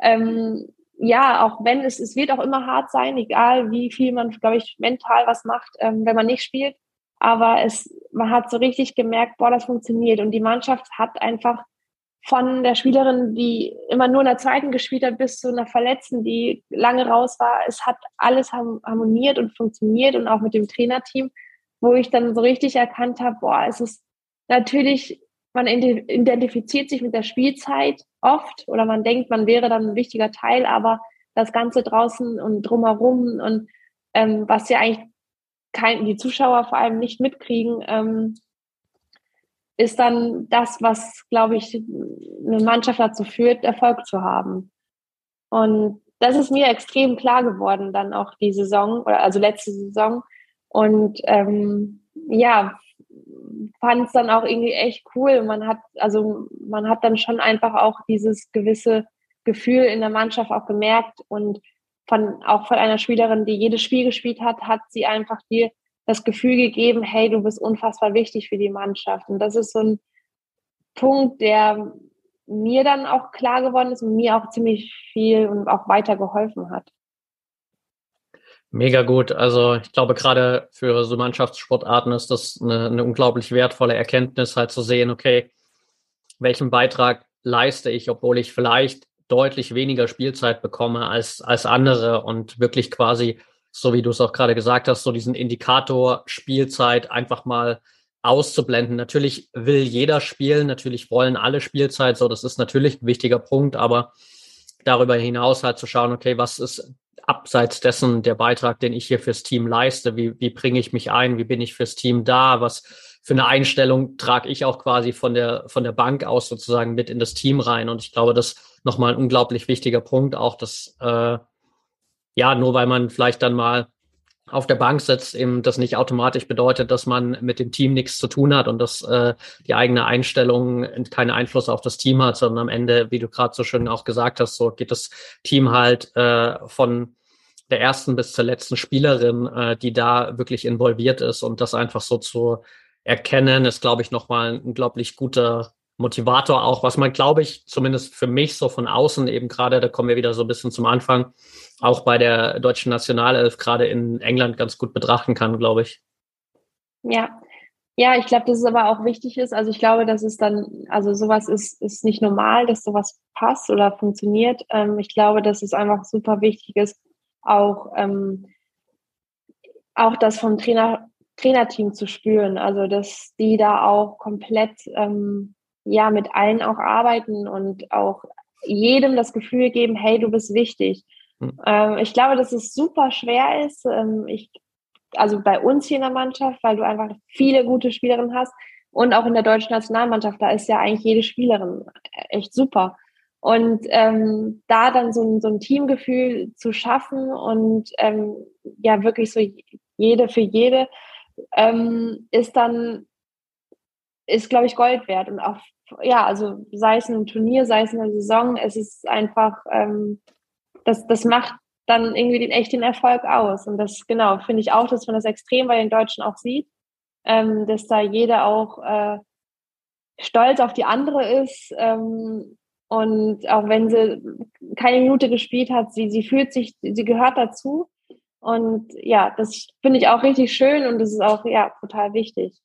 ähm, ja, auch wenn es, es wird auch immer hart sein, egal wie viel man, glaube ich, mental was macht, ähm, wenn man nicht spielt. Aber es, man hat so richtig gemerkt, boah, das funktioniert. Und die Mannschaft hat einfach von der Spielerin, die immer nur in der zweiten gespielt hat, bis zu einer Verletzten, die lange raus war, es hat alles harmoniert und funktioniert und auch mit dem Trainerteam, wo ich dann so richtig erkannt habe, boah, es ist natürlich, man identifiziert sich mit der Spielzeit oft oder man denkt, man wäre dann ein wichtiger Teil, aber das Ganze draußen und drumherum und ähm, was ja eigentlich kein, die Zuschauer vor allem nicht mitkriegen, ähm, ist dann das, was, glaube ich, eine Mannschaft dazu führt, Erfolg zu haben. Und das ist mir extrem klar geworden, dann auch die Saison, oder also letzte Saison. Und ähm, ja, fand es dann auch irgendwie echt cool. Man hat, also man hat dann schon einfach auch dieses gewisse Gefühl in der Mannschaft auch gemerkt und von, auch von einer Spielerin, die jedes Spiel gespielt hat, hat sie einfach dir das Gefühl gegeben, hey, du bist unfassbar wichtig für die Mannschaft. Und das ist so ein Punkt, der mir dann auch klar geworden ist und mir auch ziemlich viel und auch weiter geholfen hat. Mega gut. Also ich glaube, gerade für so Mannschaftssportarten ist das eine, eine unglaublich wertvolle Erkenntnis, halt zu sehen, okay, welchen Beitrag leiste ich, obwohl ich vielleicht deutlich weniger Spielzeit bekomme als, als andere und wirklich quasi, so wie du es auch gerade gesagt hast, so diesen Indikator Spielzeit einfach mal auszublenden. Natürlich will jeder spielen, natürlich wollen alle Spielzeit, so das ist natürlich ein wichtiger Punkt, aber darüber hinaus halt zu schauen, okay, was ist abseits dessen der Beitrag, den ich hier fürs Team leiste? Wie, wie bringe ich mich ein? Wie bin ich fürs Team da? Was für eine Einstellung trage ich auch quasi von der, von der Bank aus sozusagen mit in das Team rein? Und ich glaube, das nochmal ein unglaublich wichtiger Punkt, auch dass, äh, ja, nur weil man vielleicht dann mal auf der Bank sitzt, eben das nicht automatisch bedeutet, dass man mit dem Team nichts zu tun hat und dass äh, die eigene Einstellung keinen Einfluss auf das Team hat, sondern am Ende, wie du gerade so schön auch gesagt hast, so geht das Team halt äh, von der ersten bis zur letzten Spielerin, äh, die da wirklich involviert ist und das einfach so zu erkennen, ist, glaube ich, nochmal ein unglaublich guter Motivator auch, was man, glaube ich, zumindest für mich so von außen eben gerade, da kommen wir wieder so ein bisschen zum Anfang, auch bei der deutschen Nationalelf gerade in England ganz gut betrachten kann, glaube ich. Ja, ja, ich glaube, dass es aber auch wichtig ist. Also ich glaube, dass es dann, also sowas ist, ist nicht normal, dass sowas passt oder funktioniert. Ähm, ich glaube, dass es einfach super wichtig ist, auch, ähm, auch das vom Trainer, Trainerteam zu spüren. Also, dass die da auch komplett, ähm, ja, mit allen auch arbeiten und auch jedem das Gefühl geben, hey, du bist wichtig. Mhm. Ähm, ich glaube, dass es super schwer ist. Ähm, ich, also bei uns hier in der Mannschaft, weil du einfach viele gute Spielerinnen hast und auch in der deutschen Nationalmannschaft, da ist ja eigentlich jede Spielerin echt super. Und ähm, da dann so ein, so ein Teamgefühl zu schaffen und ähm, ja wirklich so jede für jede ähm, ist dann, ist glaube ich Gold wert. Und auch, ja, also sei es ein Turnier, sei es eine Saison, es ist einfach, ähm, das, das macht dann irgendwie den echten Erfolg aus. Und das, genau, finde ich auch, dass man das extrem bei den Deutschen auch sieht, ähm, dass da jeder auch äh, stolz auf die andere ist. Ähm, und auch wenn sie keine Minute gespielt hat, sie, sie fühlt sich, sie gehört dazu. Und ja, das finde ich auch richtig schön und das ist auch ja total wichtig.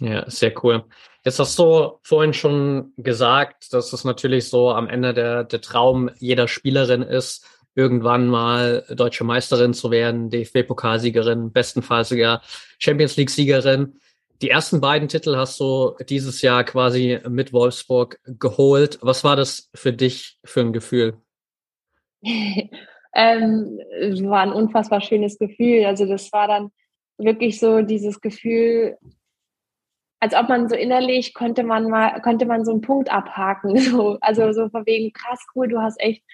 Ja, sehr cool. Jetzt hast du vorhin schon gesagt, dass es natürlich so am Ende der, der Traum jeder Spielerin ist, irgendwann mal deutsche Meisterin zu werden, DFB-Pokalsiegerin, bestenfalls sogar Champions League-Siegerin. Die ersten beiden Titel hast du dieses Jahr quasi mit Wolfsburg geholt. Was war das für dich für ein Gefühl? [laughs] Ähm, war ein unfassbar schönes Gefühl. Also das war dann wirklich so dieses Gefühl, als ob man so innerlich konnte man mal, konnte man so einen Punkt abhaken. [laughs] So, also so von wegen, krass, cool, du hast echt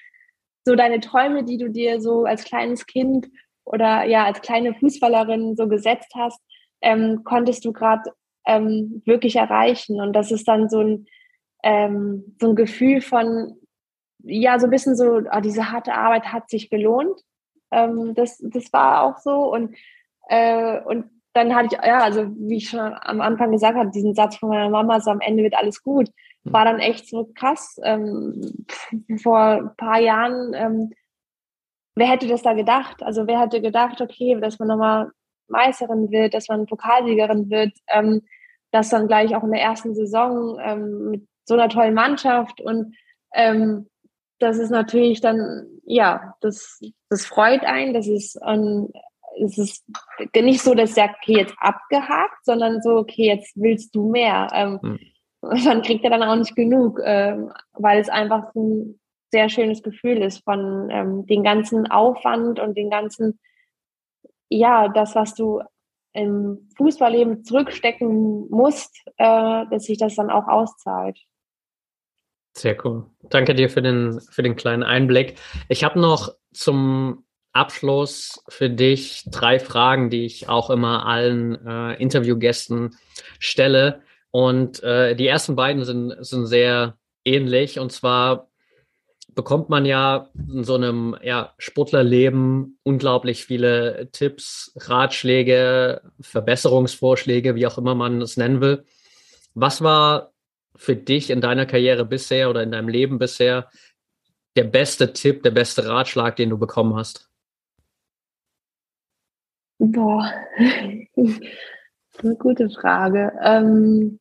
so deine Träume, die du dir so als kleines Kind oder ja als kleine Fußballerin so gesetzt hast, ähm, konntest du gerade ähm, wirklich erreichen. Und das ist dann so ein, ähm, so ein Gefühl von, ja, so ein bisschen so, oh, diese harte Arbeit hat sich gelohnt. Ähm, das, das war auch so. Und, äh, und dann hatte ich, ja, also wie ich schon am Anfang gesagt habe, diesen Satz von meiner Mama, so am Ende wird alles gut, hm. war dann echt so krass. Ähm, vor ein paar Jahren, ähm, wer hätte das da gedacht? Also wer hätte gedacht, okay, dass man nochmal Meisterin wird, dass man Pokalsiegerin wird, ähm, das dann gleich auch in der ersten Saison ähm, mit so einer tollen Mannschaft und ähm, das ist natürlich dann, ja, das, das freut einen, das ist, ähm, es ist nicht so, dass sage, okay, jetzt abgehakt, sondern so, okay, jetzt willst du mehr. Ähm, hm. Man kriegt ja dann auch nicht genug, ähm, weil es einfach ein sehr schönes Gefühl ist von ähm, den ganzen Aufwand und den ganzen, ja, das, was du im Fußballleben zurückstecken musst, äh, dass sich das dann auch auszahlt. Sehr cool. Danke dir für den, für den kleinen Einblick. Ich habe noch zum Abschluss für dich drei Fragen, die ich auch immer allen äh, Interviewgästen stelle. Und äh, die ersten beiden sind, sind sehr ähnlich. Und zwar bekommt man ja in so einem ja, Sportlerleben unglaublich viele Tipps, Ratschläge, Verbesserungsvorschläge, wie auch immer man es nennen will. Was war für dich in deiner Karriere bisher oder in deinem Leben bisher der beste Tipp, der beste Ratschlag, den du bekommen hast? Boah, [laughs] eine gute Frage. Ähm,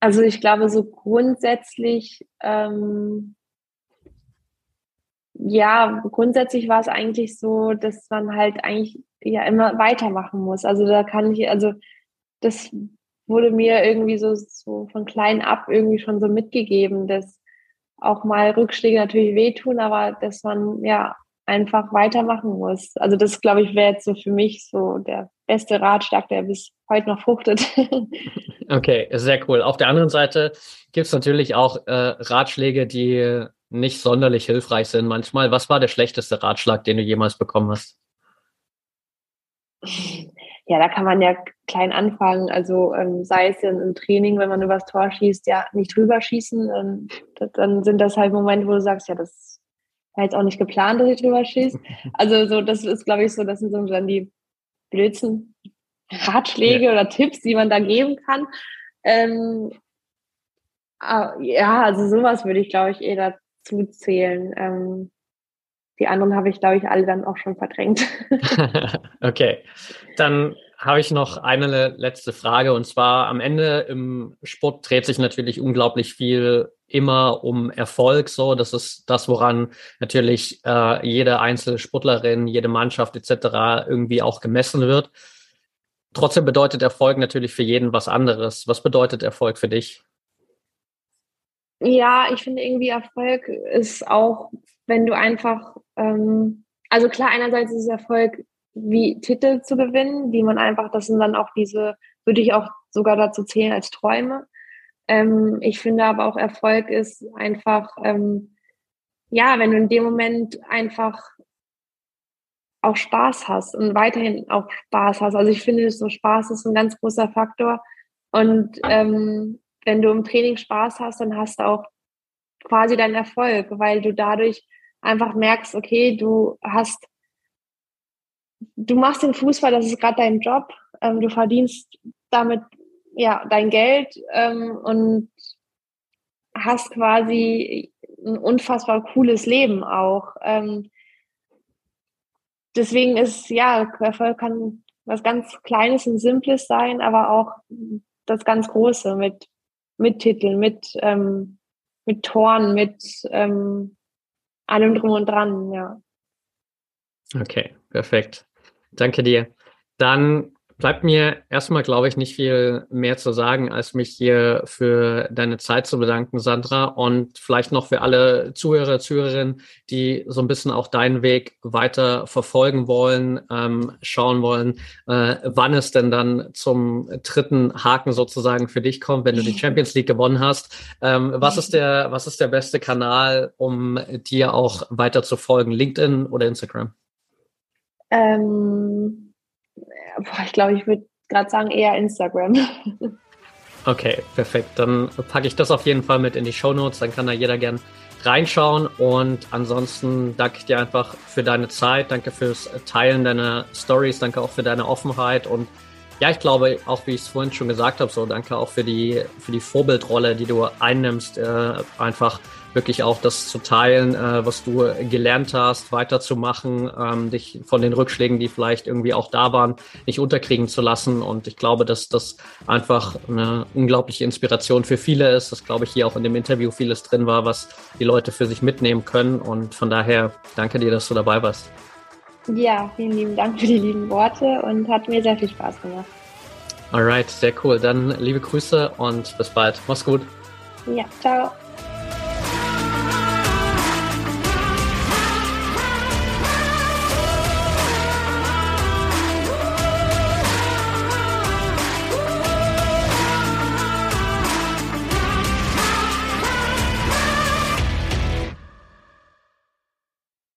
Also ich glaube, so grundsätzlich, ähm, ja, grundsätzlich war es eigentlich so, dass man halt eigentlich ja immer weitermachen muss. Also da kann ich, also das wurde mir irgendwie so, so von klein ab irgendwie schon so mitgegeben, dass auch mal Rückschläge natürlich wehtun, aber dass man ja einfach weitermachen muss. Also das, glaube ich, wäre jetzt so für mich so der beste Ratschlag, der bis heute noch fruchtet. [laughs] Okay, sehr cool. Auf der anderen Seite gibt es natürlich auch äh, Ratschläge, die nicht sonderlich hilfreich sind manchmal. Was war der schlechteste Ratschlag, den du jemals bekommen hast? [laughs] Ja, da kann man ja klein anfangen. Also ähm, sei es in, im Training, wenn man übers Tor schießt, ja, nicht drüber schießen. Ähm, dann sind das halt Momente, wo du sagst, ja, das war jetzt auch nicht geplant, dass ich drüber schieße. [laughs] Also so, das ist, glaube ich, so, das sind so dann die blödsten Ratschläge ja. oder Tipps, die man da geben kann. Ähm, ja, also sowas würde ich, glaube ich, eher dazu zählen. Ähm, die anderen habe ich, glaube ich, alle dann auch schon verdrängt. [laughs] okay, dann habe ich noch eine letzte Frage und zwar am Ende im Sport dreht sich natürlich unglaublich viel immer um Erfolg. So, das ist das, woran natürlich äh, jede einzelne Sportlerin, jede Mannschaft etc. irgendwie auch gemessen wird. Trotzdem bedeutet Erfolg natürlich für jeden was anderes. Was bedeutet Erfolg für dich? Ja, ich finde irgendwie Erfolg ist auch, wenn du einfach, ähm, also klar, einerseits ist es Erfolg, wie Titel zu gewinnen, die man einfach, das sind dann auch diese, würde ich auch sogar dazu zählen als Träume. Ähm, ich finde aber auch Erfolg ist einfach, ähm, ja, wenn du in dem Moment einfach auch Spaß hast und weiterhin auch Spaß hast. Also ich finde, so Spaß ist ein ganz großer Faktor. Und ähm, wenn du im Training Spaß hast, dann hast du auch quasi deinen Erfolg, weil du dadurch einfach merkst, okay, du hast, du machst den Fußball, das ist gerade dein Job, ähm, du verdienst damit ja dein Geld ähm, und hast quasi ein unfassbar cooles Leben auch. Ähm, deswegen ist, ja, Erfolg kann was ganz Kleines und Simples sein, aber auch das ganz Große mit, mit Titeln, mit, ähm, mit Toren, mit ähm, allem drum und dran, ja. Okay, perfekt. Danke dir. Dann bleibt mir erstmal, glaube ich, nicht viel mehr zu sagen, als mich hier für deine Zeit zu bedanken, Sandra. Und vielleicht noch für alle Zuhörer, Zuhörerinnen, die so ein bisschen auch deinen Weg weiter verfolgen wollen, ähm, schauen wollen, äh, wann es denn dann zum dritten Haken sozusagen für dich kommt, wenn du die Champions League gewonnen hast. Ähm, was ist der, was ist der beste Kanal, um dir auch weiter zu folgen? LinkedIn oder Instagram? Ähm boah, ich glaube, ich würde gerade sagen eher Instagram. [laughs] Okay, perfekt. Dann packe ich das auf jeden Fall mit in die Show Notes. Dann kann da jeder gern reinschauen. Und ansonsten danke ich dir einfach für deine Zeit. Danke fürs Teilen deiner Stories. Danke auch für deine Offenheit. Und ja, ich glaube, auch wie ich es vorhin schon gesagt habe, so danke auch für die, für die Vorbildrolle, die du einnimmst. Äh, einfach wirklich auch das zu teilen, äh, was du gelernt hast, weiterzumachen, ähm, dich von den Rückschlägen, die vielleicht irgendwie auch da waren, nicht unterkriegen zu lassen. Und ich glaube, dass das einfach eine unglaubliche Inspiration für viele ist. Das glaube ich hier auch in dem Interview vieles drin war, was die Leute für sich mitnehmen können. Und von daher danke dir, dass du dabei warst. Ja, vielen lieben Dank für die lieben Worte und hat mir sehr viel Spaß gemacht. Alright, sehr cool. Dann liebe Grüße und bis bald. Mach's gut. Ja, ciao.